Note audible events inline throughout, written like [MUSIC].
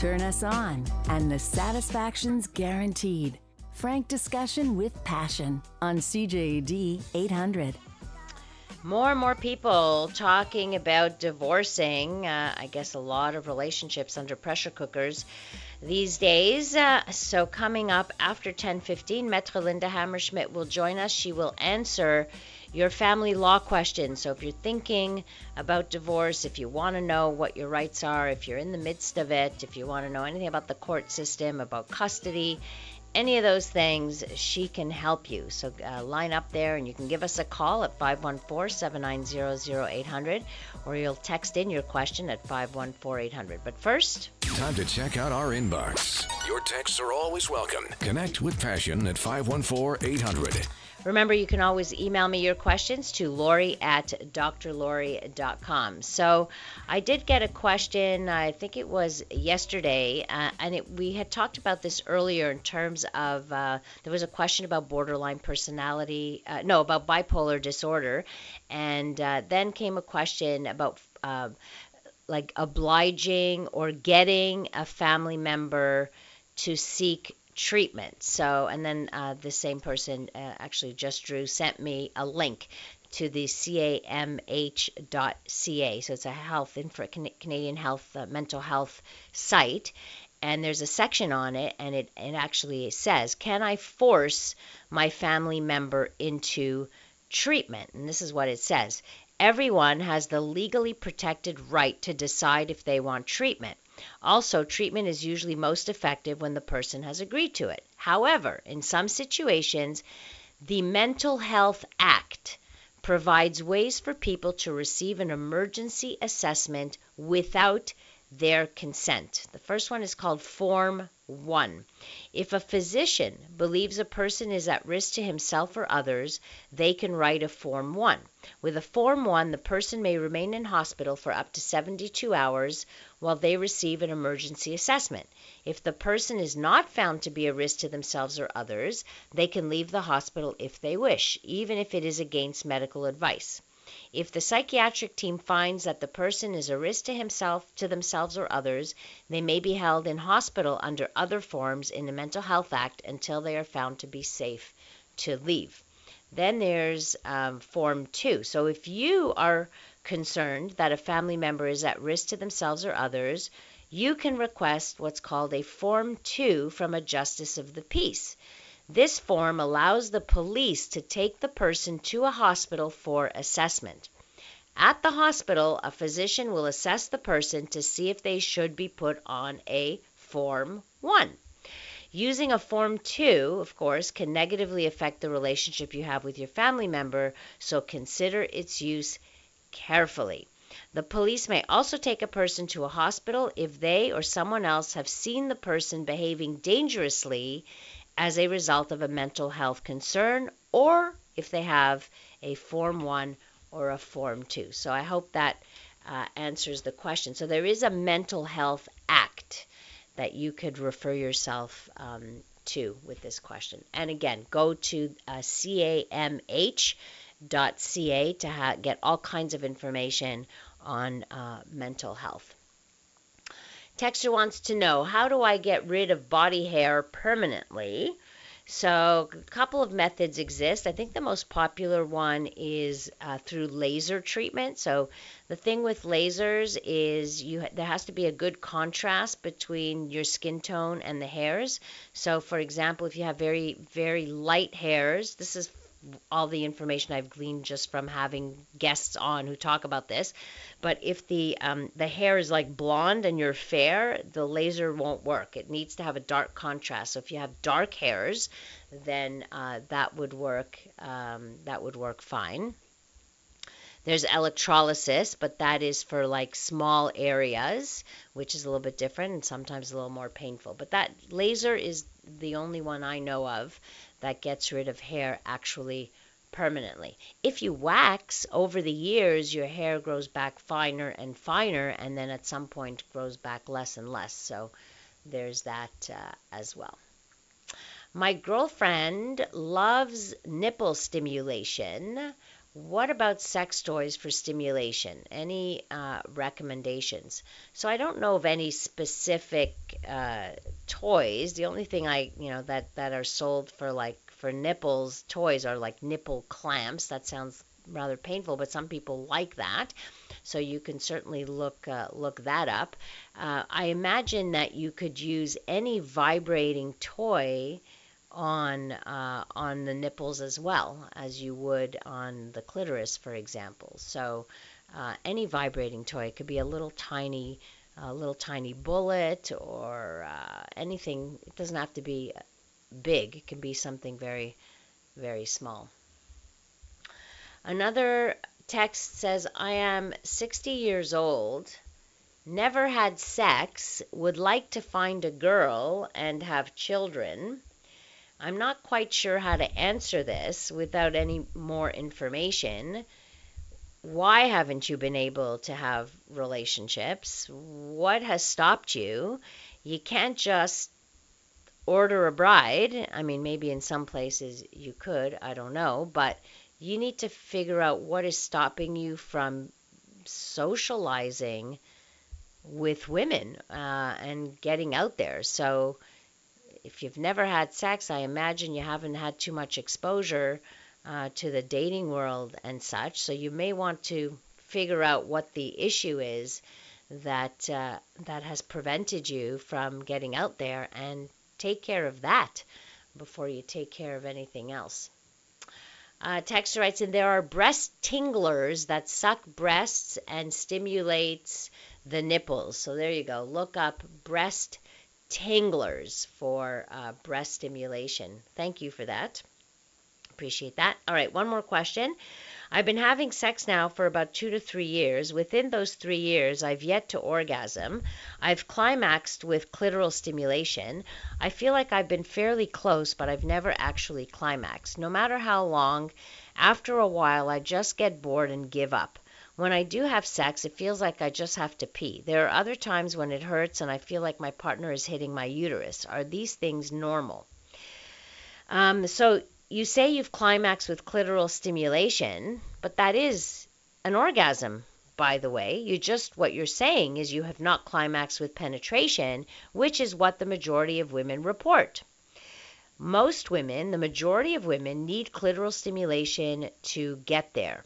Turn us on, and the satisfaction's guaranteed. Frank discussion with passion on CJAD 800. More and more people talking about divorcing. Uh, I guess a lot of relationships under pressure cookers these days. Uh, so coming up after 10:15, Maître Linda Hammerschmidt will join us. She will answer your family law questions. So if you're thinking about divorce, if you want to know what your rights are, if you're in the midst of it, if you want to know anything about the court system, about custody, any of those things, she can help you. So uh, line up there and you can give us a call at 514 790 0800 or you'll text in your question at 514 800. But first, time to check out our inbox. Your texts are always welcome. Connect with Passion at 514 800. Remember, you can always email me your questions to Lori at drlori.com. So I did get a question, I think it was yesterday, uh, and it, we had talked about this earlier in terms of uh, there was a question about borderline personality, uh, no, about bipolar disorder. And uh, then came a question about um, like obliging or getting a family member to seek treatment. So, and then uh, the same person, uh, actually just Drew, sent me a link to the camh.ca. So it's a health, infra, Canadian health, uh, mental health site. And there's a section on it, and it, it actually says, Can I force my family member into treatment? And this is what it says Everyone has the legally protected right to decide if they want treatment. Also, treatment is usually most effective when the person has agreed to it. However, in some situations, the Mental Health Act provides ways for people to receive an emergency assessment without their consent. The first one is called Form 1. If a physician believes a person is at risk to himself or others, they can write a Form 1. With a Form 1, the person may remain in hospital for up to 72 hours while they receive an emergency assessment. If the person is not found to be a risk to themselves or others, they can leave the hospital if they wish, even if it is against medical advice. If the psychiatric team finds that the person is a risk to himself, to themselves or others, they may be held in hospital under other forms in the Mental Health Act until they are found to be safe to leave. Then there's um, Form 2. So if you are concerned that a family member is at risk to themselves or others, you can request what's called a Form 2 from a Justice of the Peace. This form allows the police to take the person to a hospital for assessment. At the hospital, a physician will assess the person to see if they should be put on a Form 1. Using a Form 2, of course, can negatively affect the relationship you have with your family member, so consider its use carefully. The police may also take a person to a hospital if they or someone else have seen the person behaving dangerously as a result of a mental health concern or if they have a Form 1 or a Form 2. So I hope that uh, answers the question. So there is a Mental Health Act that you could refer yourself um, to with this question. And again, go to uh, camh.ca to ha- get all kinds of information on uh, mental health. Texture wants to know how do I get rid of body hair permanently? So, a couple of methods exist. I think the most popular one is uh, through laser treatment. So, the thing with lasers is you there has to be a good contrast between your skin tone and the hairs. So, for example, if you have very very light hairs, this is all the information I've gleaned just from having guests on who talk about this. But if the um, the hair is like blonde and you're fair, the laser won't work. It needs to have a dark contrast. So if you have dark hairs, then uh, that would work. Um, that would work fine. There's electrolysis, but that is for like small areas, which is a little bit different and sometimes a little more painful. But that laser is the only one I know of that gets rid of hair actually permanently. If you wax over the years, your hair grows back finer and finer, and then at some point grows back less and less. So there's that uh, as well. My girlfriend loves nipple stimulation. What about sex toys for stimulation? Any uh, recommendations? So I don't know of any specific uh, toys. The only thing I, you know, that that are sold for like for nipples toys are like nipple clamps. That sounds rather painful, but some people like that. So you can certainly look uh, look that up. Uh, I imagine that you could use any vibrating toy on uh, on the nipples as well as you would on the clitoris, for example. So uh, any vibrating toy it could be a little tiny, a little tiny bullet or uh, anything. It doesn't have to be big. It can be something very, very small. Another text says, "I am 60 years old." Never had sex, would like to find a girl and have children I'm not quite sure how to answer this without any more information. Why haven't you been able to have relationships? What has stopped you? You can't just order a bride. I mean, maybe in some places you could, I don't know, but you need to figure out what is stopping you from socializing with women uh, and getting out there. So, if you've never had sex, I imagine you haven't had too much exposure uh, to the dating world and such. So you may want to figure out what the issue is that uh, that has prevented you from getting out there and take care of that before you take care of anything else. Uh, Texter writes, and there are breast tinglers that suck breasts and stimulates the nipples. So there you go. Look up breast Tinglers for uh, breast stimulation. Thank you for that. Appreciate that. All right, one more question. I've been having sex now for about two to three years. Within those three years, I've yet to orgasm. I've climaxed with clitoral stimulation. I feel like I've been fairly close, but I've never actually climaxed. No matter how long, after a while, I just get bored and give up. When I do have sex, it feels like I just have to pee. There are other times when it hurts and I feel like my partner is hitting my uterus. Are these things normal? Um, so you say you've climaxed with clitoral stimulation, but that is an orgasm, by the way. You just, what you're saying is you have not climaxed with penetration, which is what the majority of women report. Most women, the majority of women, need clitoral stimulation to get there.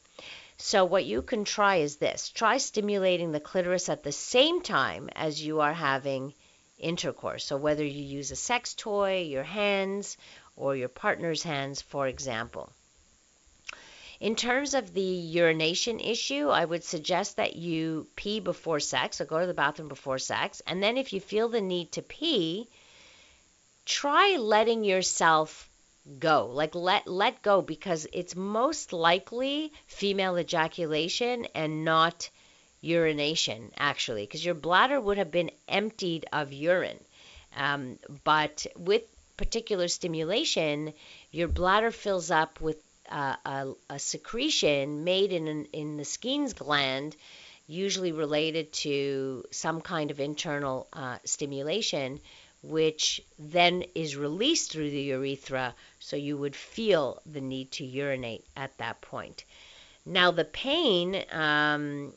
So, what you can try is this try stimulating the clitoris at the same time as you are having intercourse. So, whether you use a sex toy, your hands, or your partner's hands, for example. In terms of the urination issue, I would suggest that you pee before sex or go to the bathroom before sex. And then, if you feel the need to pee, try letting yourself go. Like let let go because it's most likely female ejaculation and not urination actually because your bladder would have been emptied of urine. Um, but with particular stimulation your bladder fills up with uh, a, a, secretion made in an, in the Skene's gland usually related to some kind of internal uh, stimulation which then is released through the urethra, so you would feel the need to urinate at that point. Now, the pain, um,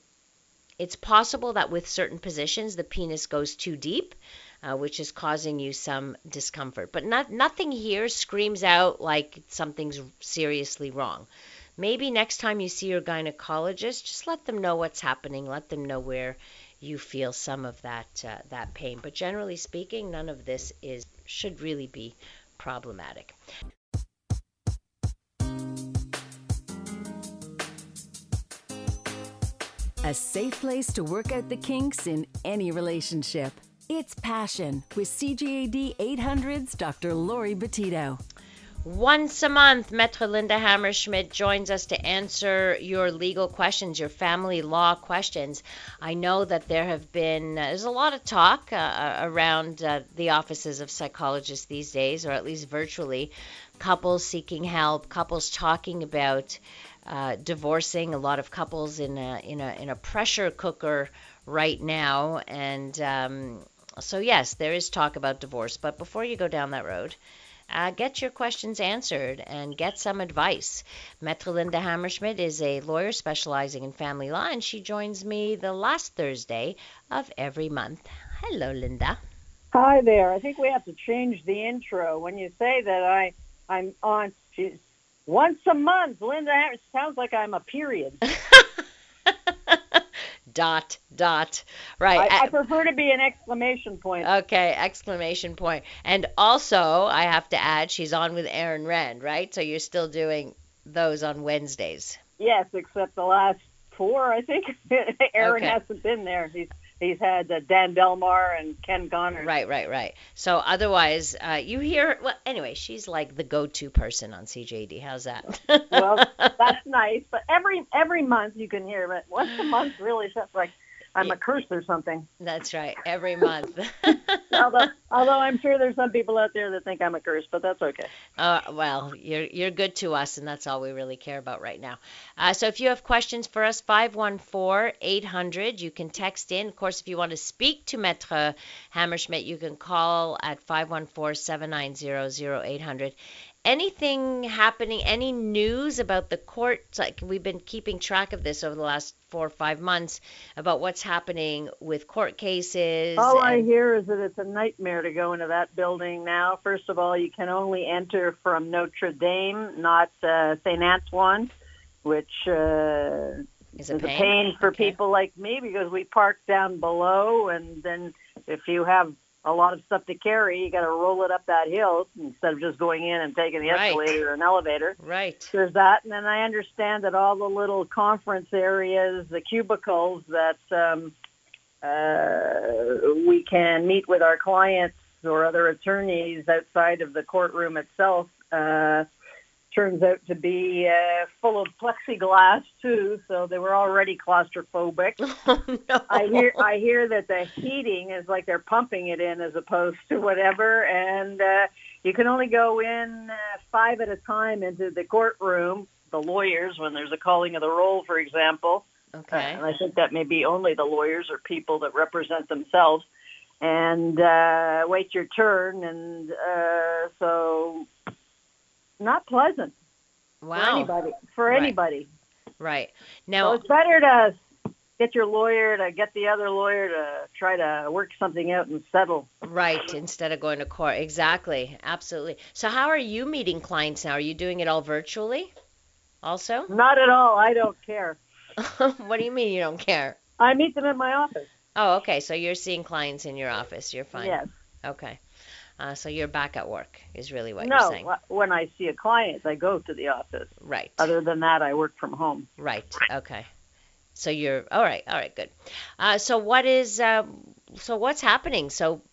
it's possible that with certain positions the penis goes too deep, uh, which is causing you some discomfort. But not, nothing here screams out like something's seriously wrong. Maybe next time you see your gynecologist, just let them know what's happening, let them know where you feel some of that uh, that pain. But generally speaking, none of this is should really be problematic. A safe place to work out the kinks in any relationship. It's Passion with CJAD 800's Dr. Lori Betito. Once a month, Maître Linda Hammerschmidt joins us to answer your legal questions, your family law questions. I know that there have been, uh, there's a lot of talk uh, uh, around uh, the offices of psychologists these days, or at least virtually. Couples seeking help, couples talking about uh, divorcing, a lot of couples in a, in, a, in a pressure cooker right now. And um, so, yes, there is talk about divorce. But before you go down that road, uh, get your questions answered and get some advice. Maître Linda Hammerschmidt is a lawyer specializing in family law, and she joins me the last Thursday of every month. Hello, Linda. Hi there. I think we have to change the intro. When you say that I, I'm on geez, once a month, Linda, it sounds like I'm a period. [LAUGHS] dot dot. Right I, I, prefer to be an exclamation point. Okay exclamation point. And also i have to add she's on with aaron rand right? So you're still doing those on wednesdays. Yes except the last four i think. [LAUGHS] Aaron okay. hasn't been there. He's he's had uh, Dan Delmar and Ken Gonner. Right, right, right. So otherwise, uh, you hear. Well, anyway, she's like the go-to person on CJD. How's that? well, [LAUGHS] that's nice. But every every month you can hear it. Once a month really sounds like I'm a curse or something. That's right. Every [LAUGHS] month. although, [LAUGHS] although I'm sure there's some people out there that think I'm a curse, but that's okay. Uh, well, you're you're good to us, and that's all we really care about right now. Uh, so if you have questions for us, 514-800. You can text in. Of course, if you want to speak to Maître Hammerschmidt, you can call at 514-790-0800 anything happening, any news about the courts? Like we've been keeping track of this over the last four or five months about what's happening with court cases. All and... I hear is that it's a nightmare to go into that building now. First of all, you can only enter from Notre Dame, not uh, St. Antoine, which uh, is, a, is pain. a pain for okay. people like me because we park down below, and then if you have a lot of stuff to carry. You got to roll it up that hill instead of just going in and taking the right. escalator or an elevator. Right. There's that, and then I understand that all the little conference areas, the cubicles that um, uh, we can meet with our clients or other attorneys outside of the courtroom itself. Uh, turns out to be uh, full of plexiglass too, so they were already claustrophobic. [LAUGHS] Oh, no. I hear I hear that the heating is like they're pumping it in as opposed to whatever, and uh, you can only go in uh, five at a time into the courtroom. The lawyers, when there's a calling of the roll, for example. Okay. And I think that may be only the lawyers or people that represent themselves and uh, wait your turn. And uh, so not pleasant wow. for anybody. For right. anybody. Right now, so it's better to get your lawyer to get the other lawyer to try to work something out and settle. Right, instead of going to court. Exactly, absolutely. So, how are you meeting clients now? Are you doing it all virtually? Also? Not at all. I don't care. [LAUGHS] what do you mean you don't care? I meet them in my office. Oh, okay. So you're seeing clients in your office. You're fine. Yes. Okay. Uh, so you're back at work is really what no, you're saying. No, when I see a client, I go to the office. Right. Other than that, I work from home. Right. Okay. So you're all right. All right. Good. Uh, so what is um, so what's happening? So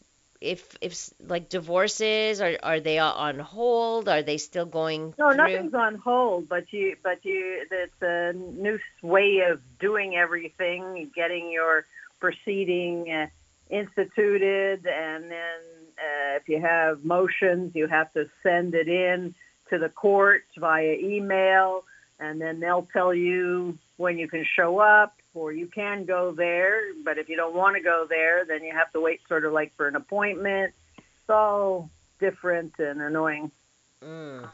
if if like divorces are are they on hold? Are they still going? No, through? nothing's on hold. But you but you it's a new way of doing everything, getting your proceeding. Uh, instituted, and then uh, if you have motions, you have to send it in to the court via email, and then they'll tell you when you can show up, or you can go there. But if you don't want to go there, then you have to wait sort of like for an appointment. It's all different and annoying. Mm.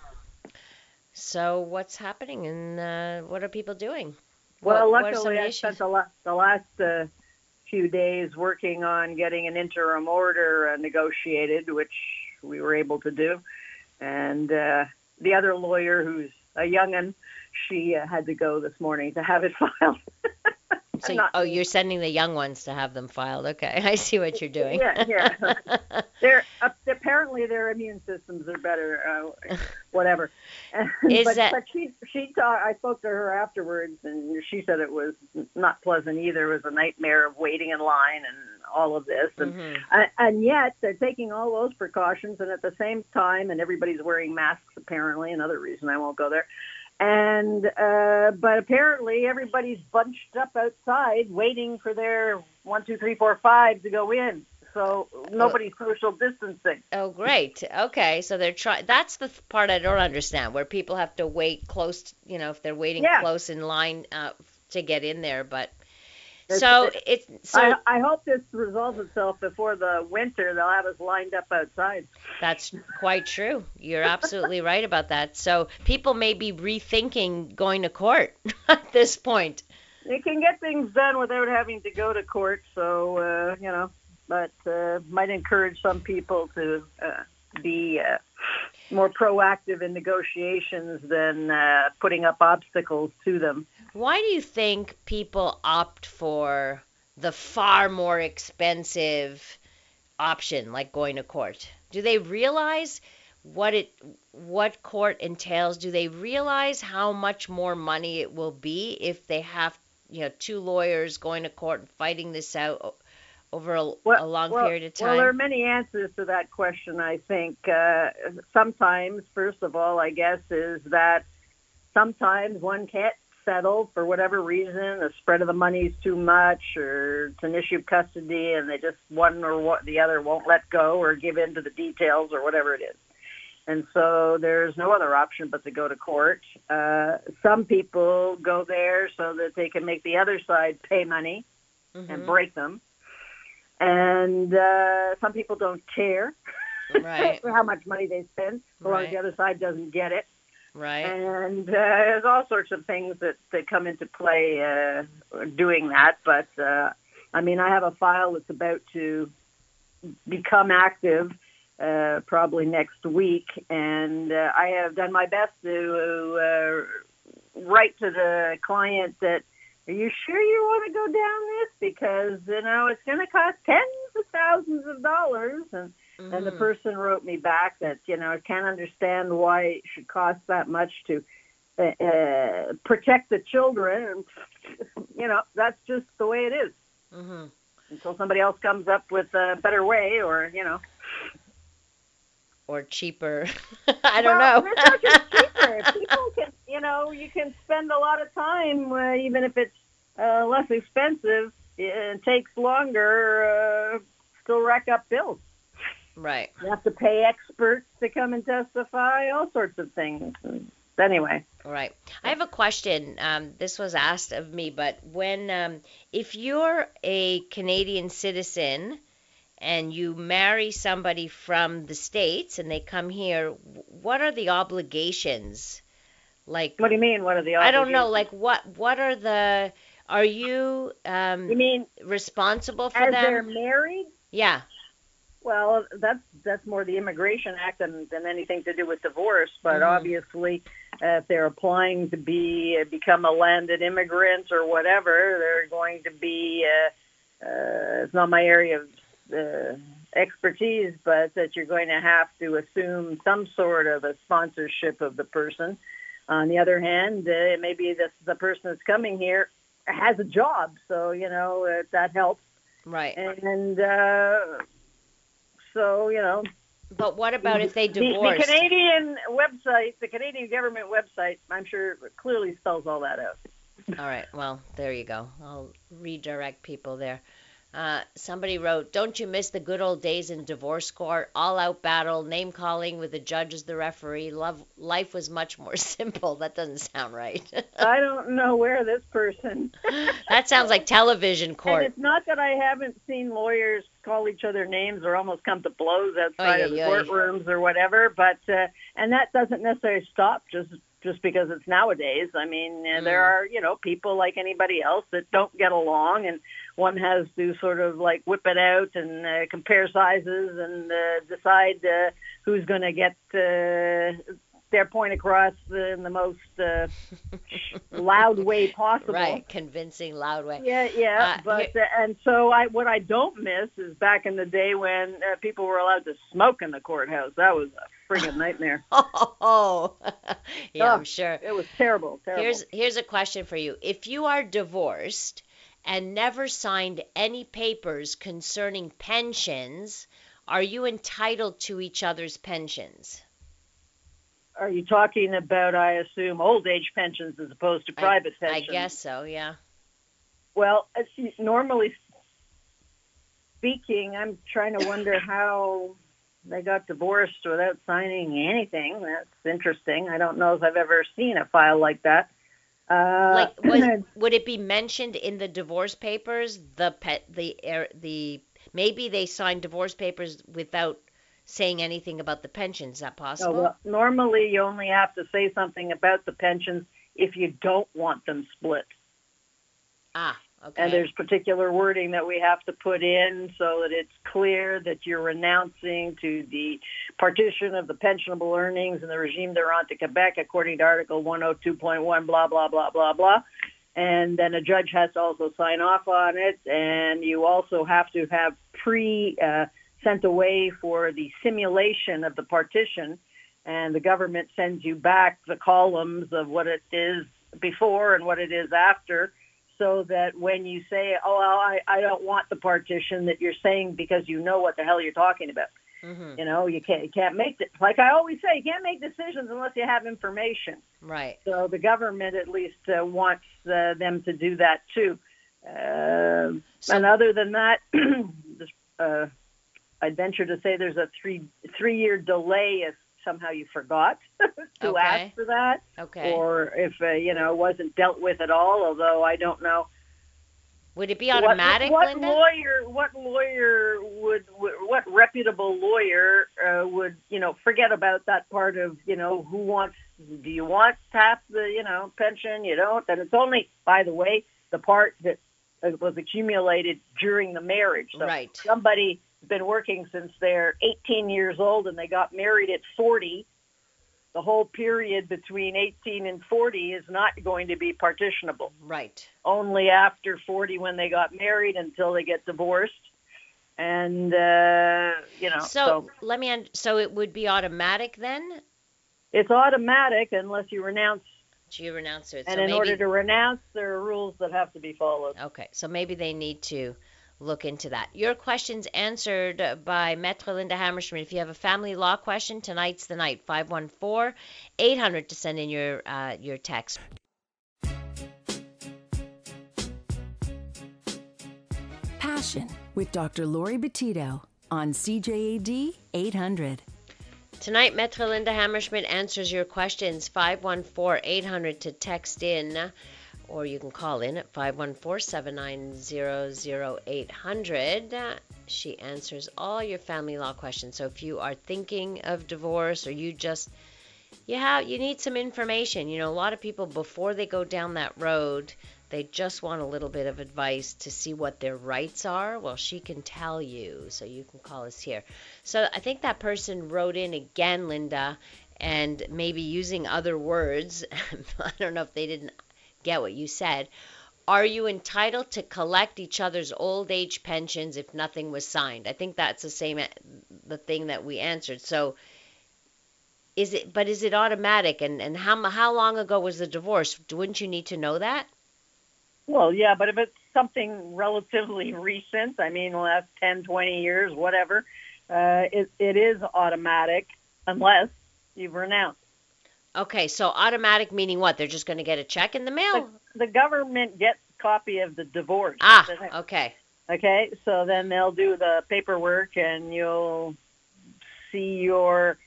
So what's happening, and uh, what are people doing? Well, what, luckily, I spent the, la- the last uh, few days working on getting an interim order uh, negotiated, which we were able to do. And uh, the other lawyer, who's a young'un, she uh, had to go this morning to have it [LAUGHS] filed. So, oh, you're sending the young ones to have them filed. Okay, [LAUGHS] I see what you're doing. Yeah, yeah. [LAUGHS] they're uh, apparently their immune systems are better. Uh, whatever. [LAUGHS] Is but, that... but she she talked. I spoke to her afterwards, and she said it was not pleasant either. It was a nightmare of waiting in line and all of this, and mm-hmm. and, and yet they're taking all those precautions, and at the same time, and everybody's wearing masks. Apparently, another reason I won't go there and uh, but apparently everybody's bunched up outside waiting for their one, two, three, four, five to go in. So nobody's social distancing. Oh, great. Okay, so they're trying. That's the part I don't understand, where people have to wait close. You know, if they're waiting yeah. close in line uh, to get in there, but So it's so I, I hope this resolves itself before the winter. They'll have us lined up outside. that's quite true. You're absolutely [LAUGHS] right about that. So people may be rethinking going to court [LAUGHS] at this point. You can get things done without having to go to court, so uh, you know, but uh, might encourage some people to uh, be uh, more proactive in negotiations than uh, putting up obstacles to them. Why do you think people opt for the far more expensive option like going to court? Do they realize what it what court entails? Do they realize how much more money it will be if they have, you know, two lawyers going to court and fighting this out over a, a long well, period of time? Well, there are many answers to that question. I think uh, sometimes, first of all, I guess is that sometimes one can't settle for whatever reason. The spread of the money is too much, or it's an issue of custody, and they just one or what the other won't let go or give in to the details or whatever it is. And so there's no other option but to go to court. Uh, some people go there so that they can make the other side pay money and Mhm. break them. And uh, some people don't care [LAUGHS] Right, how much money they spend, as long as Right. the other side doesn't get it. right. And uh, there's all sorts of things that, that come into play uh, doing that. But uh, I mean, I have a file that's about to become active uh, probably next week, and uh, I have done my best to uh, write to the client that. Are you sure you want to go down this? Because you know it's going to cost tens of thousands of dollars, and and the Mhm. person wrote me back that you know I can't understand why it should cost that much to uh, uh, protect the children. And [LAUGHS] you know that's just the way it is Mhm. until somebody else comes up with a better way, or you know. Or cheaper. [LAUGHS] I don't well, know. It's not just cheaper. People can, you know, you can spend a lot of time, uh, even if it's uh, less expensive. It takes longer. Uh, still rack up bills. right. You have to pay experts to come and testify, all sorts of things. Anyway, Right. I have a question. Um, this was asked of me, but when, um, if you're a Canadian citizen and you marry somebody from the States and they come here, what are the obligations? Like, what do you mean? What are the? I don't know, like, what, what are the, are you, You um, mean responsible for as they're married? Yeah. Well, that's that's more the Immigration Act than, than anything to do with divorce. But Mhm. obviously, uh, if they're applying to be uh, become a landed immigrant or whatever, they're going to be. Uh, uh, it's not my area of uh, expertise, but that you're going to have to assume some sort of a sponsorship of the person. On the other hand, uh, maybe the the person that's coming here has a job, so you know uh, that helps. Right. And uh, so, you know, But what about if they the, divorce? the Canadian website, the Canadian government website, I'm sure clearly spells all that out. All right. Well, there you go. I'll redirect people there. Uh, somebody wrote, "Don't you miss the good old days in divorce court? All-out battle, name calling with the judge as the referee. Love, life was much more [LAUGHS] simple." That doesn't sound right. [LAUGHS] I don't know where this person. [LAUGHS] that sounds like television court. And it's not that I haven't seen lawyers call each other names or almost come to blows outside Oy, of the oy, oy. courtrooms or whatever, but uh, and that doesn't necessarily stop just just because it's nowadays. I mean, uh, there Mm. are you know people like anybody else that don't get along, and one has to sort of like whip it out and uh, compare sizes and uh, decide uh, who's going to get uh, their point across in the most uh, [LAUGHS] loud way possible. Right, convincing loud way. Yeah, yeah, Uh, but uh, and so I what I don't miss is back in the day when uh, people were allowed to smoke in the courthouse. That was a friggin' nightmare. [LAUGHS] Oh, [LAUGHS] yeah, I'm Oh, sure. It was terrible, terrible. Here's here's a question for you. If you are divorced and never signed any papers concerning pensions, are you entitled to each other's pensions? Are you talking about, I assume, old age pensions as opposed to private I pensions? I guess so, yeah. Well, uh, normally speaking, I'm trying to wonder how they got divorced without signing anything. That's interesting. I don't know if I've ever seen a file like that. Uh, like was, [CLEARS THROAT] would it be mentioned in the divorce papers the pet the er, the maybe they signed divorce papers without saying anything about the pensions is that no, possible well, normally you only have to say something about the pensions if you don't want them split. ah okay And there's particular wording that we have to put in so that it's clear that you're renouncing to the partition of the pensionable earnings and the regime they're thereon to Quebec according to Article 102.1, blah, blah, blah, blah, blah. And then a judge has to also sign off on it. And you also have to have pre uh, sent away for the simulation of the partition. And the government sends you back the columns of what it is before and what it is after so that when you say, "Oh, well, I, I don't want the partition," that you're saying because you know what the hell you're talking about. hmm You know, you can't you can't make it. Like I always say, you can't make decisions unless you have information. right So the government at least uh, wants uh, them to do that too. Uh, So- and other than that, [CLEARS THROAT] uh, I'd venture to say there's a three three year delay if somehow you forgot [LAUGHS] to Okay. ask for that okay or if uh, you know wasn't dealt with at all. Although I don't know would it be automatic What, linda lawyer? What lawyer would? What reputable lawyer uh, would you know forget about that part of you know who wants? Do you want half the you know pension? You don't, and it's only by the way the part that uh, was accumulated during the marriage. So right somebody been working since they're 18 years old and they got married at 40 the whole period between 18 and 40 is not going to be partitionable. Right. Only after 40 when they got married until they get divorced. And uh you know so, so, let me un- so it would be automatic then? It's automatic unless you renounce do you renounce it? And so in maybe order to renounce there are rules that have to be followed. Okay, so maybe they need to look into that. Your questions answered by Maître Linda Hammerschmidt. If you have a family law question, tonight's the night. 514 800 to send in your uh, your text. Passion with Dr. Lori Betito on CJAD 800. Tonight, Maître Linda Hammerschmidt answers your questions. 514 800 to text in, or you can call in at 514 790 0800. She answers all your family law questions. So if you are thinking of divorce or you just you have you need some information. You know, a lot of people before they go down that road, they just want a little bit of advice to see what their rights are. Well, she can tell you, so you can call us here. So I think that person wrote in again, Linda, and maybe using other words. [LAUGHS] I don't know if they didn't get what you said. Are you entitled to collect each other's old age pensions if nothing was signed? I think that's the same the thing that we answered. So is it but is it automatic and and how how long ago was the divorce? Wouldn't you need to know that? well yeah but if it's something relatively recent i mean last 10 20 years whatever uh it, it is automatic unless you've renounced Okay, so automatic meaning what? They're just going to get a check in the mail? the government gets a copy of the divorce. Ah, okay. Okay, so then they'll do the paperwork and you'll see your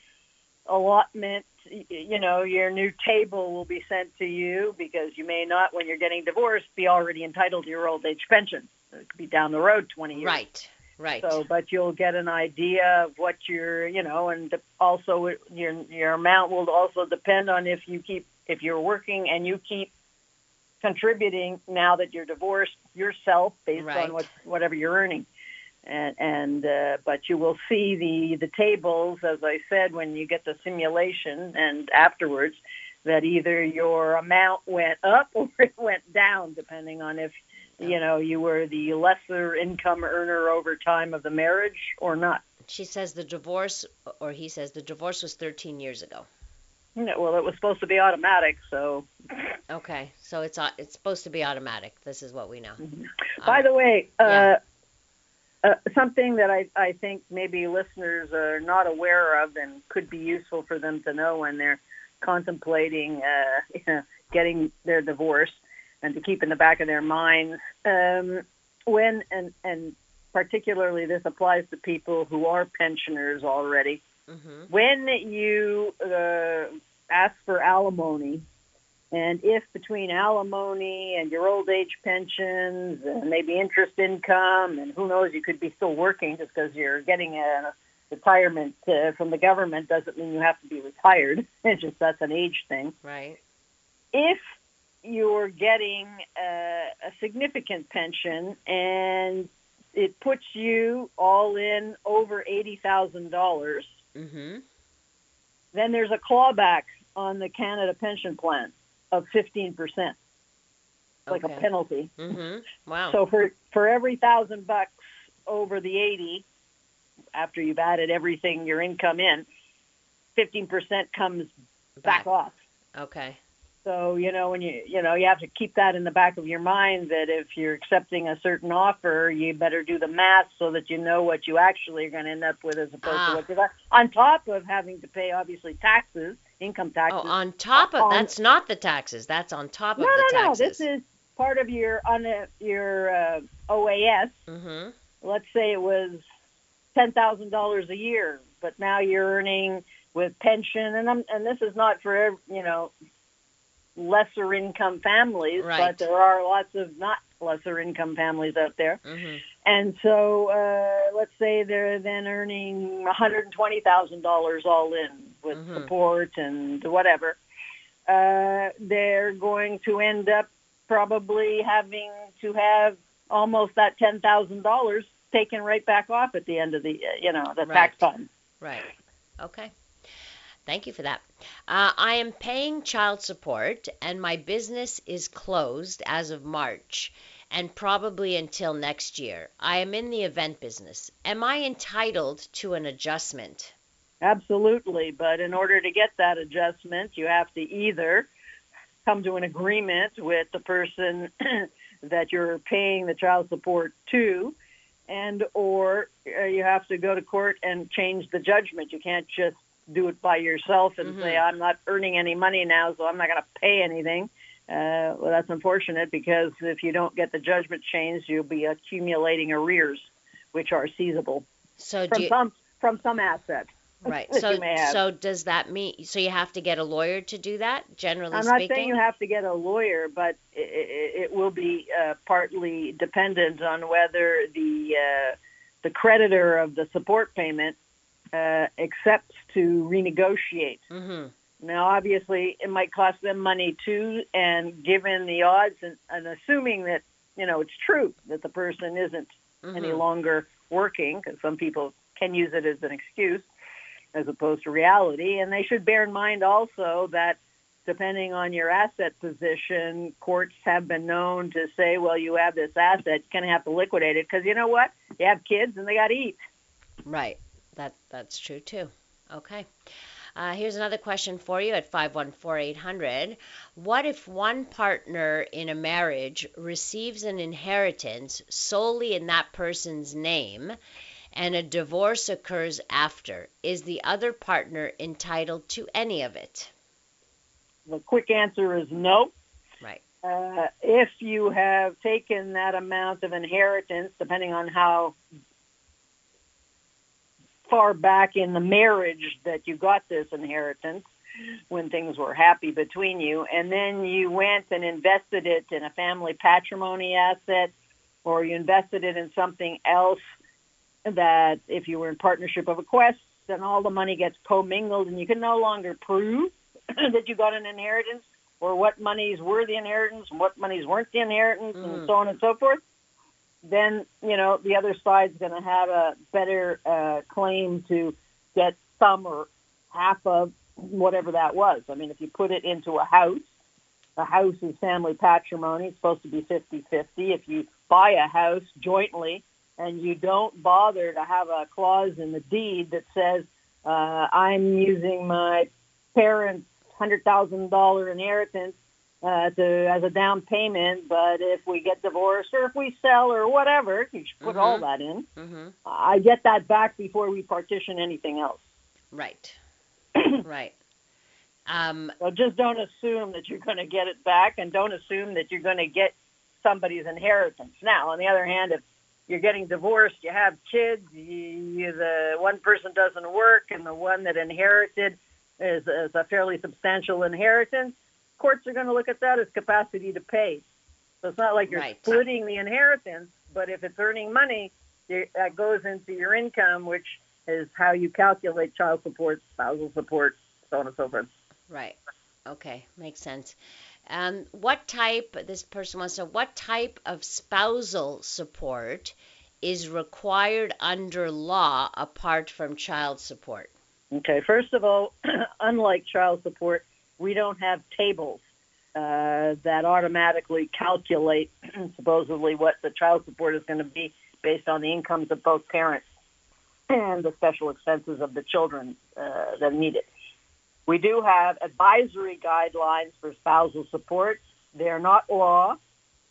allotment, you know, your new table will be sent to you because you may not, when you're getting divorced, be already entitled to your old age pension. It could be down the road 20 years. Right. Right. So, but you'll get an idea of what your, you know, and also your your amount will also depend on if you keep if you're working and you keep contributing now that you're divorced yourself based Right. on what whatever you're earning. And and uh, but you will see the the tables as I said when you get the simulation and afterwards that either your amount went up [LAUGHS] or it went down depending on if you know you were the lesser income earner over time of the marriage or not. she says the divorce or he says the divorce was 13 years ago. Know, well, it was supposed to be automatic, so. Okay. So it's it's supposed to be automatic. This is what we know. By the way, yeah. uh, uh, something that I, I think maybe listeners are not aware of and could be useful for them to know when they're contemplating uh, [LAUGHS] getting their divorce and to keep in the back of their minds um, when and and particularly this applies to people who are pensioners already Mhm. when you uh, ask for alimony And if between alimony and your old age pensions and maybe interest income and who knows, you could be still working just because you're getting a retirement uh, from the government doesn't mean you have to be retired. [LAUGHS] It's just that's an age thing. Right. If you're getting a, a significant pension and it puts you all in over eighty thousand dollars, Mhm. then there's a clawback on the Canada pension plan of fifteen percent, like a Okay. penalty. Mhm. Wow. So for for every thousand bucks over the eighty, after you've added everything your income in, fifteen percent comes back off. Okay. So you know when you you know you have to keep that in the back of your mind that if you're accepting a certain offer, you better do the math so that you know what you actually are going to end up with as opposed Ah. to what you got. On top of having to pay obviously taxes, income taxes. Oh, on top of on- that's not the taxes. That's on top no, of the no, no. taxes. This is part of your on a, your uh, OAS. Mhm. let's say it was ten thousand dollars a year, but now you're earning with pension, and I'm, and this is not for you know lesser income families, Right. but there are lots of not lesser income families out there, Mhm. and so uh, let's say they're then earning one hundred and twenty thousand dollars all in with Mhm. support and whatever. Uh, they're going to end up probably having to have almost that ten thousand dollars taken right back off at the end of the you know the tax Right. time. Right. Okay. Thank you for that. Uh, I am paying child support, and my business is closed as of March and probably until next year. I am in the event business. Am I entitled to an adjustment? Absolutely, but in order to get that adjustment, you have to either come to an agreement with the person [CLEARS THROAT] that you're paying the child support to and or uh, you have to go to court and change the judgment. You can't just do it by yourself and say I'm not earning any money now, so I'm not going to pay anything. Uh, well, that's unfortunate because if you don't get the judgment changed, you'll be accumulating arrears, which are seizable So from you, some from some assets. [LAUGHS] right. So you may have. so does that mean so you have to get a lawyer to do that? Generally I'm not speaking. saying you have to get a lawyer, but it, it will be uh, partly dependent on whether the uh, the creditor of the support payment uh, accepts to renegotiate. hmm Now, obviously, it might cost them money too, and given the odds, and, and assuming that you know it's true that the person isn't any Mhm. longer working, because some people can use it as an excuse as opposed to reality, and they should bear in mind also that depending on your asset position, courts have been known to say, well, you have this asset, you're going to have to liquidate it because you know what? You have kids and they got to eat. Right. That that's true too. Okay. Uh, here's another question for you at 514-800. What if one partner in a marriage receives an inheritance solely in that person's name and a divorce occurs after? Is the other partner entitled to any of it? The quick answer is no. Right. Uh, if you have taken that amount of inheritance, depending on how far back in the marriage that you got this inheritance, when things were happy between you, and then you went and invested it in a family patrimony asset, or you invested it in something else that if you were in partnership of acquests, then all the money gets commingled and you can no longer prove [CLEARS THROAT] that you got an inheritance or what monies were the inheritance and what monies weren't the inheritance Mm. and so on and so forth, then, you know, the other side's going to have a better uh, claim to get some or half of whatever that was. I mean, if you put it into a house, a house is family patrimony. It's supposed to be 50-50. If you buy a house jointly and you don't bother to have a clause in the deed that says, uh, I'm using my parents' $100,000 inheritance uh, to, as a down payment, but if we get divorced or if we sell or whatever, you should put all Mhm. that in. hmm I get that back before we partition anything else. Right. [CLEARS THROAT] right. Um, So just don't assume that you're going to get it back, and don't assume that you're going to get somebody's inheritance. Now, on the other hand, if you're getting divorced, you have kids, you, you, the one person doesn't work, and the one that inherited is, is a fairly substantial inheritance. Courts are going to look at that as capacity to pay. So it's not like you're Right. splitting the inheritance, but if it's earning money, that goes into your income, which is how you calculate child support, spousal support, so on and so forth. Right. Okay, makes sense. Um, what type, this person wants to know, what type of spousal support is required under law apart from child support? Okay, first of all, [CLEARS THROAT] unlike child support, we don't have tables uh, that automatically calculate [CLEARS THROAT] supposedly what the child support is going to be based on the incomes of both parents [CLEARS THROAT] and the special expenses of the children uh, that need it. We do have advisory guidelines for spousal support. They are not law.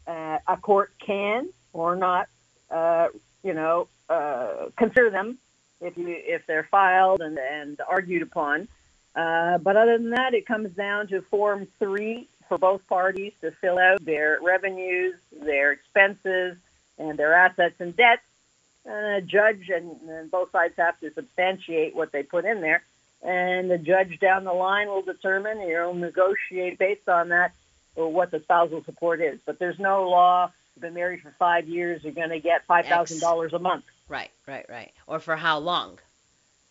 Uh, a court can or not, uh, you know, uh, consider them if you if they're filed and, and argued upon. Uh, but other than that, it comes down to Form 3 for both parties to fill out their revenues, their expenses, and their assets and debts. And a judge and, and both sides have to substantiate what they put in there. And the judge down the line will determine, you'll negotiate based on that or what the spousal support is. But there's no law. You've been married for five years, you're going to get $5,000 a month. Right, right, right. Or for how long?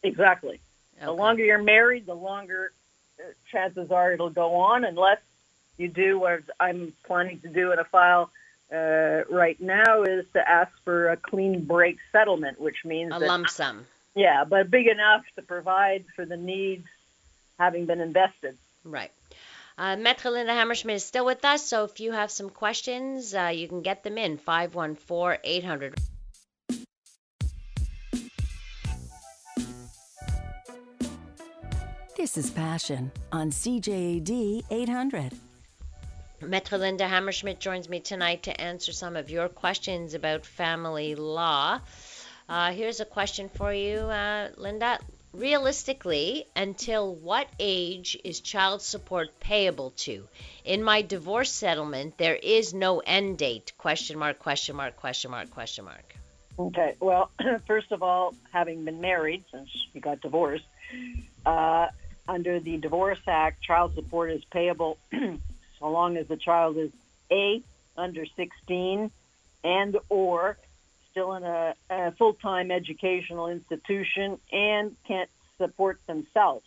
Exactly. The longer you're married, the longer uh, chances are it'll go on, unless you do what I'm planning to do in a file uh, right now is to ask for a clean break settlement, which means A that lump sum. yeah, but big enough to provide for the needs having been invested. Right. Uh, Maître Linda Hammerschmidt is still with us, so if you have some questions, uh, you can get them in 514 800. This is Passion on CJAD 800. Maître Linda Hammerschmidt joins me tonight to answer some of your questions about family law. Uh, here's a question for you, uh, Linda. Realistically, until what age is child support payable to? In my divorce settlement, there is no end date. Question mark, question mark, question mark, question mark. Okay. Well, [CLEARS THROAT] first of all, having been married since you got divorced, uh, under the Divorce Act, child support is payable [CLEARS THROAT] so long as the child is a under 16 and or still in a, a full-time educational institution and can't support themselves.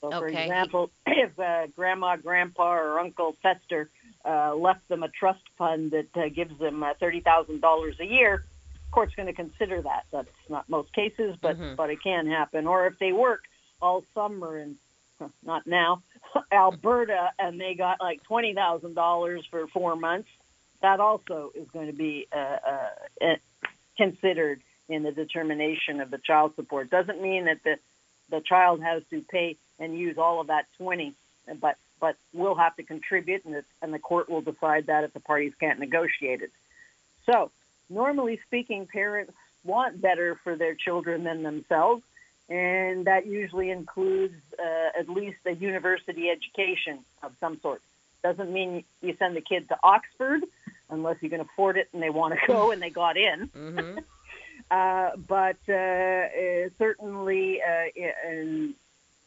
So, for example, [CLEARS THROAT] if uh, grandma, grandpa, or Uncle Fester uh, left them a trust fund that uh, gives them uh, thirty thousand dollars a year, court's going to consider that. That's not most cases, but Mhm. but it can happen. Or if they work all summer in [LAUGHS] not now [LAUGHS] Alberta and they got like twenty thousand dollars for four months, that also is going to be uh, uh, considered in the determination of the child support. Doesn't mean that the the child has to pay and use all of that twenty, but but will have to contribute, and the, and the court will decide that if the parties can't negotiate it. So, normally speaking, parents want better for their children than themselves, and that usually includes uh, at least a university education of some sort. Doesn't mean you send the kid to Oxford unless you can afford it and they want to go and they got in. hmm [LAUGHS] Uh, but uh, uh, certainly uh, in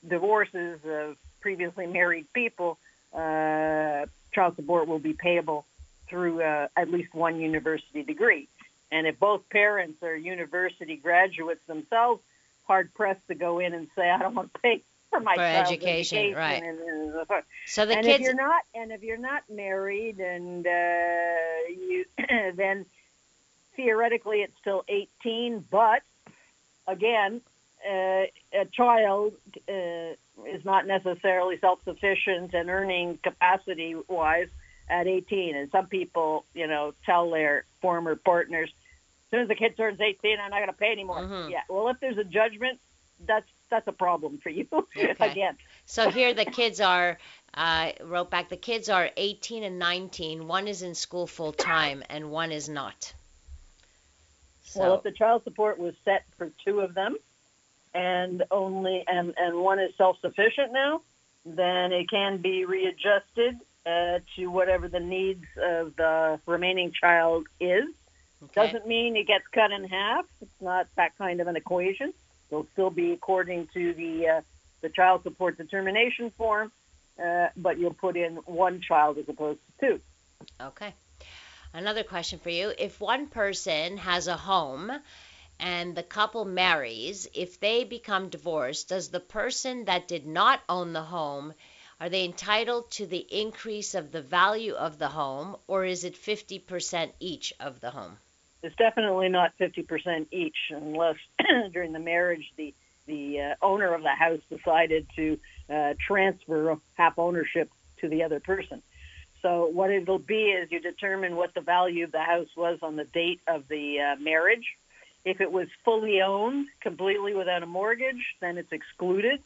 divorces of previously married people, uh, child support will be payable through uh, at least one university degree. And if both parents are university graduates themselves, hard pressed to go in and say, "I don't want to pay for my For education, education." right. And, and, So the and if kids. you're not and if you're not married and uh, you [CLEARS THROAT] then theoretically it's still 18 but again uh, a child uh, is not necessarily self-sufficient and earning capacity wise at 18 and some people you know tell their former partners soon as the kid turns 18 i'm not going to pay anymore Mhm. yeah well if there's a judgment that's that's a problem for you [LAUGHS] Okay. again So here the kids are, uh, wrote back, the kids are 18 and 19. One is in school full time and one is not. So, Well, if the child support was set for two of them, and only and and one is self-sufficient now, then it can be readjusted uh, to whatever the needs of the remaining child is. Okay. Doesn't mean it gets cut in half. It's not that kind of an equation. It'll still be according to the uh, the child support determination form, uh, but you'll put in one child as opposed to two. Okay. Another question for you. If one person has a home and the couple marries, if they become divorced, does the person that did not own the home are they entitled to the increase of the value of the home or is it 50% each of the home? It's definitely not 50% each unless [CLEARS THROAT] during the marriage the the uh, owner of the house decided to uh, transfer half ownership to the other person. So what it'll be is you determine what the value of the house was on the date of the uh, marriage. If it was fully owned, completely without a mortgage, then it's excluded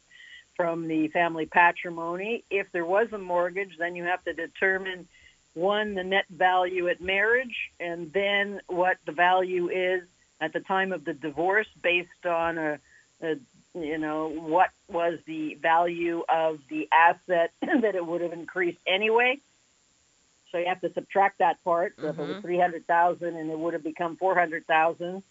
from the family patrimony. If there was a mortgage, then you have to determine one the net value at marriage and then what the value is at the time of the divorce based on a, a you know what was the value of the asset [CLEARS THROAT] that it would have increased anyway so you have to subtract that part so if it was Mhm. 300,000 and it would have become 400,000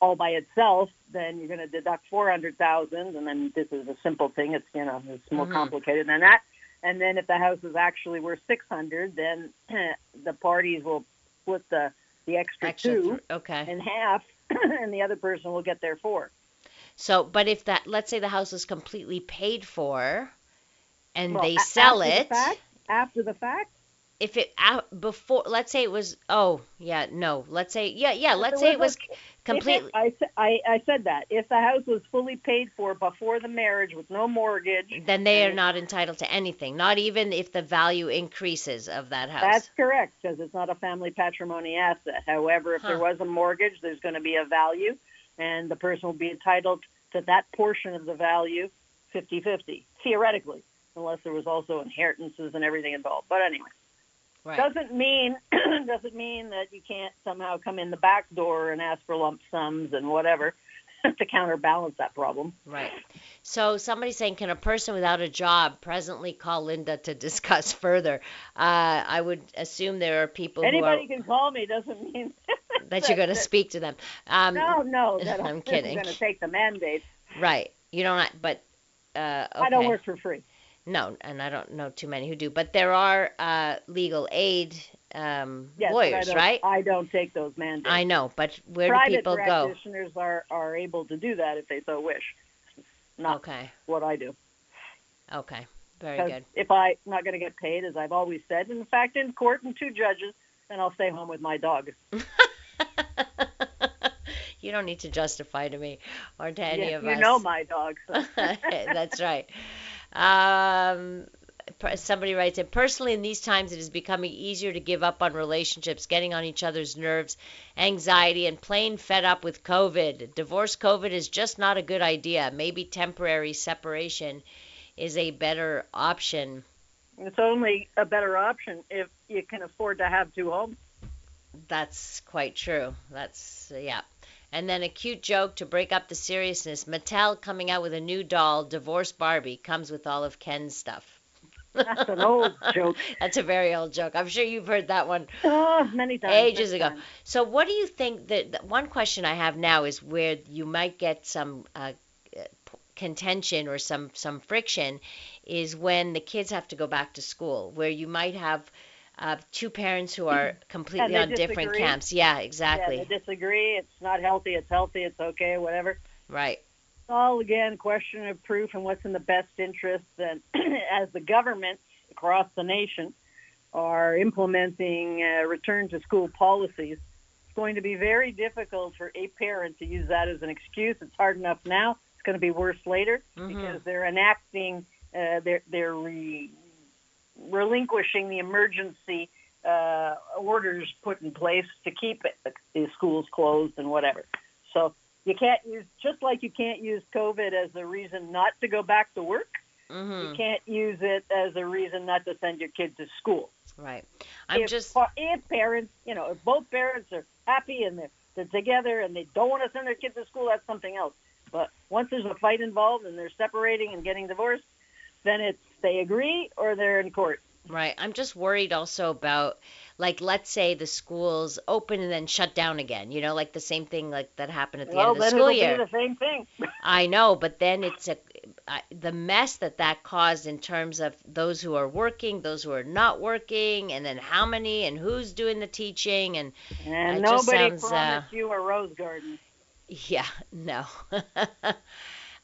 all by itself then you're going to deduct 400,000 and then this is a simple thing it's you know it's more Mhm. complicated than that and then if the house is actually worth 600 then [CLEARS THROAT] the parties will split the the extra, Extra two th- okay. in half [CLEARS THROAT] and the other person will get their four. So, but if that, let's say the house is completely paid for, and Well, they sell after it, the fact, after the fact? If it out before, let's say it was, oh yeah, no, let's say yeah, yeah, let's say it was completely. I, I, I said that. If the house was fully paid for before the marriage with no mortgage, then they are not entitled to anything, not even if the value increases of that house. that's correct because it's not a family patrimony asset. However, if there was a mortgage, there's going to be a value, and the person will be entitled to that portion of the value 50-50, theoretically, unless there was also inheritances and everything involved. But anyway. Right. Doesn't mean [CLEARS THROAT] doesn't mean that you can't somehow come in the back door and ask for lump sums and whatever [LAUGHS] to counterbalance that problem. Right. So somebody's saying, can a person without a job presently call Linda to [LAUGHS] discuss further? Uh, I would assume there are people Anybody who can call me doesn't mean are [LAUGHS] that you're going to speak to them. Um, No, no, that I'm I'm, kidding. going to take the mandate. Right. You don't. But uh, okay. I don't work for free. No, and I don't know too many who do. But there are uh, legal aid um, Yes, but I lawyers, right? I don't take those mandates. I know, but where do Private people go? Private practitioners are are able to do that if they so wish. Not Okay. what I do. Okay. very good. if I'm not going to get paid, as I've always said, in fact, in court and two judges, then I'll stay home with my dog. [LAUGHS] you don't need to justify to me or to any Yeah, of you us. You know my dog. So. [LAUGHS] That's right. Um, somebody writes in personally in these times it is becoming easier to give up on relationships getting on each other's nerves anxiety and plain fed up with covid. Divorce covid is just not a good idea. Maybe temporary separation is a better option. It's only a better option if you can afford to have two homes. that's quite true. That's yeah and then a cute joke to break up the seriousness mattel coming out with a new doll divorce barbie comes with all of ken's stuff That's an old [LAUGHS] joke. That's a very old joke. I'm sure you've heard that one Oh, many times. ages many ago. times. So, what do you think that one question I have now is where you might get some uh, uh, contention or some some friction is when the kids have to go back to school, where you might have uh, two parents who [CLEARS THROAT] are completely on different camps. Yeah, exactly. Yeah, they disagree. It's not healthy. It's healthy. It's okay. Whatever. right. It's all again question of proof and what's in the best interest. And [CLEARS THROAT] as the governments across the nation are implementing uh, return to school policies, it's going to be very difficult for a parent to use that as an excuse. It's hard enough now. It's going to be worse later Mhm. because they're enacting, uh, they're they're re- relinquishing the emergency uh, orders put in place to keep it, the schools closed and whatever. So you can't use just like you can't use COVID as a reason not to go back to work. hmm You can't use it as a reason not to send your kid to school. Right. I'm if, just. if parents, you know, if both parents are happy and they're, they're together and they don't want to send their kids to school, that's something else. But once there's a fight involved and they're separating and getting divorced, then it's they agree or they're in court. Right. I'm just worried also about like let's say the schools open and then shut down again. You know, like the same thing like that happened at the well, end of the then school year. be the same thing. [LAUGHS] I know, but then it's a I, the mess that that caused in terms of those who are working, those who are not working, and then how many and who's doing the teaching, and And It just nobody sounds, uh, promised you a rose garden. [LAUGHS] yeah, no. [LAUGHS]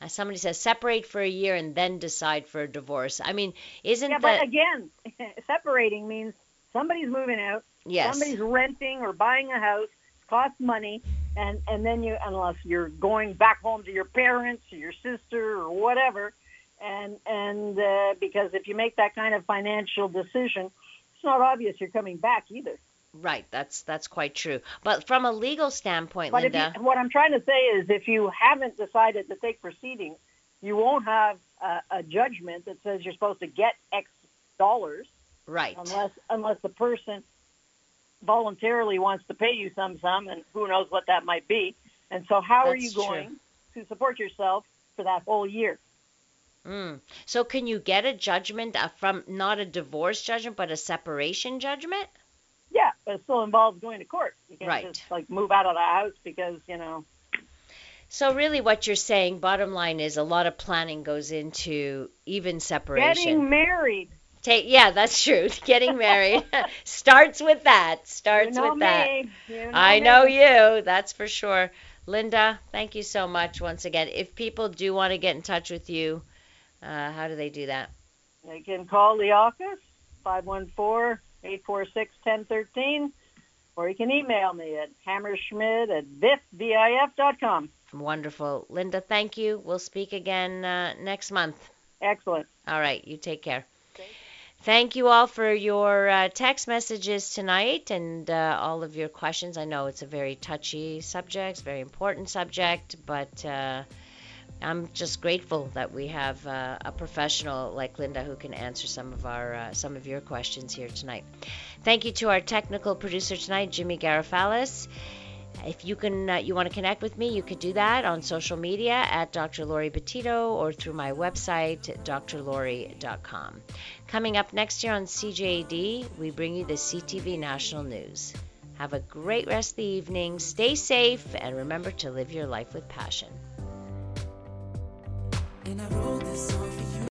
Uh, Somebody says separate for a year and then decide for a divorce. I mean, isn't Yeah, that but again, [LAUGHS] separating means somebody's moving out, yes? somebody's renting or buying a house, it costs money, and and then you unless you're going back home to your parents or your sister or whatever, and and uh, because if you make that kind of financial decision, it's not obvious you're coming back either. Right, that's that's quite true. But from a legal standpoint, But Linda, you, what I'm trying to say is, if you haven't decided to take proceedings, you won't have a, a judgment that says you're supposed to get X dollars right, unless unless the person voluntarily wants to pay you some sum, and who knows what that might be. And so, how are That's you true. going to support yourself for that whole year? Mm. So can you get a judgment uh, from not a divorce judgment but a separation judgment? But it still involves going to court. You can't Right. just like move out of the house because you know. So really what you're saying bottom line is a lot of planning goes into even separation. Getting married. Take yeah, that's true. [LAUGHS] Getting married [LAUGHS] starts with that. Starts you know with that. You know I me. know you, that's for sure. Linda, thank you so much once again. If people do want to get in touch with you, uh, how do they do that? They can call the office, 514-846-1013, or you can email me at hammerschmidt at vif.com. Wonderful. Linda, thank you. We'll speak again uh, next month. Excellent. All right, you take care. Thank you all for your uh, text messages tonight and uh, all of your questions. I know it's a very touchy subject, very important subject, but uh, I'm just grateful that we have uh, a professional like Linda who can answer some of our uh, some of your questions here tonight. Thank you to our technical producer tonight, Jimmy Garafalis. If you can, uh, you want to connect with me, you could do that on social media at Dr. Lori Betito or through my website, drlori.com. Coming up next year on CJAD, we bring you the CTV National News. Have a great rest of the evening, stay safe, and remember to live your life with passion when I wrote this song.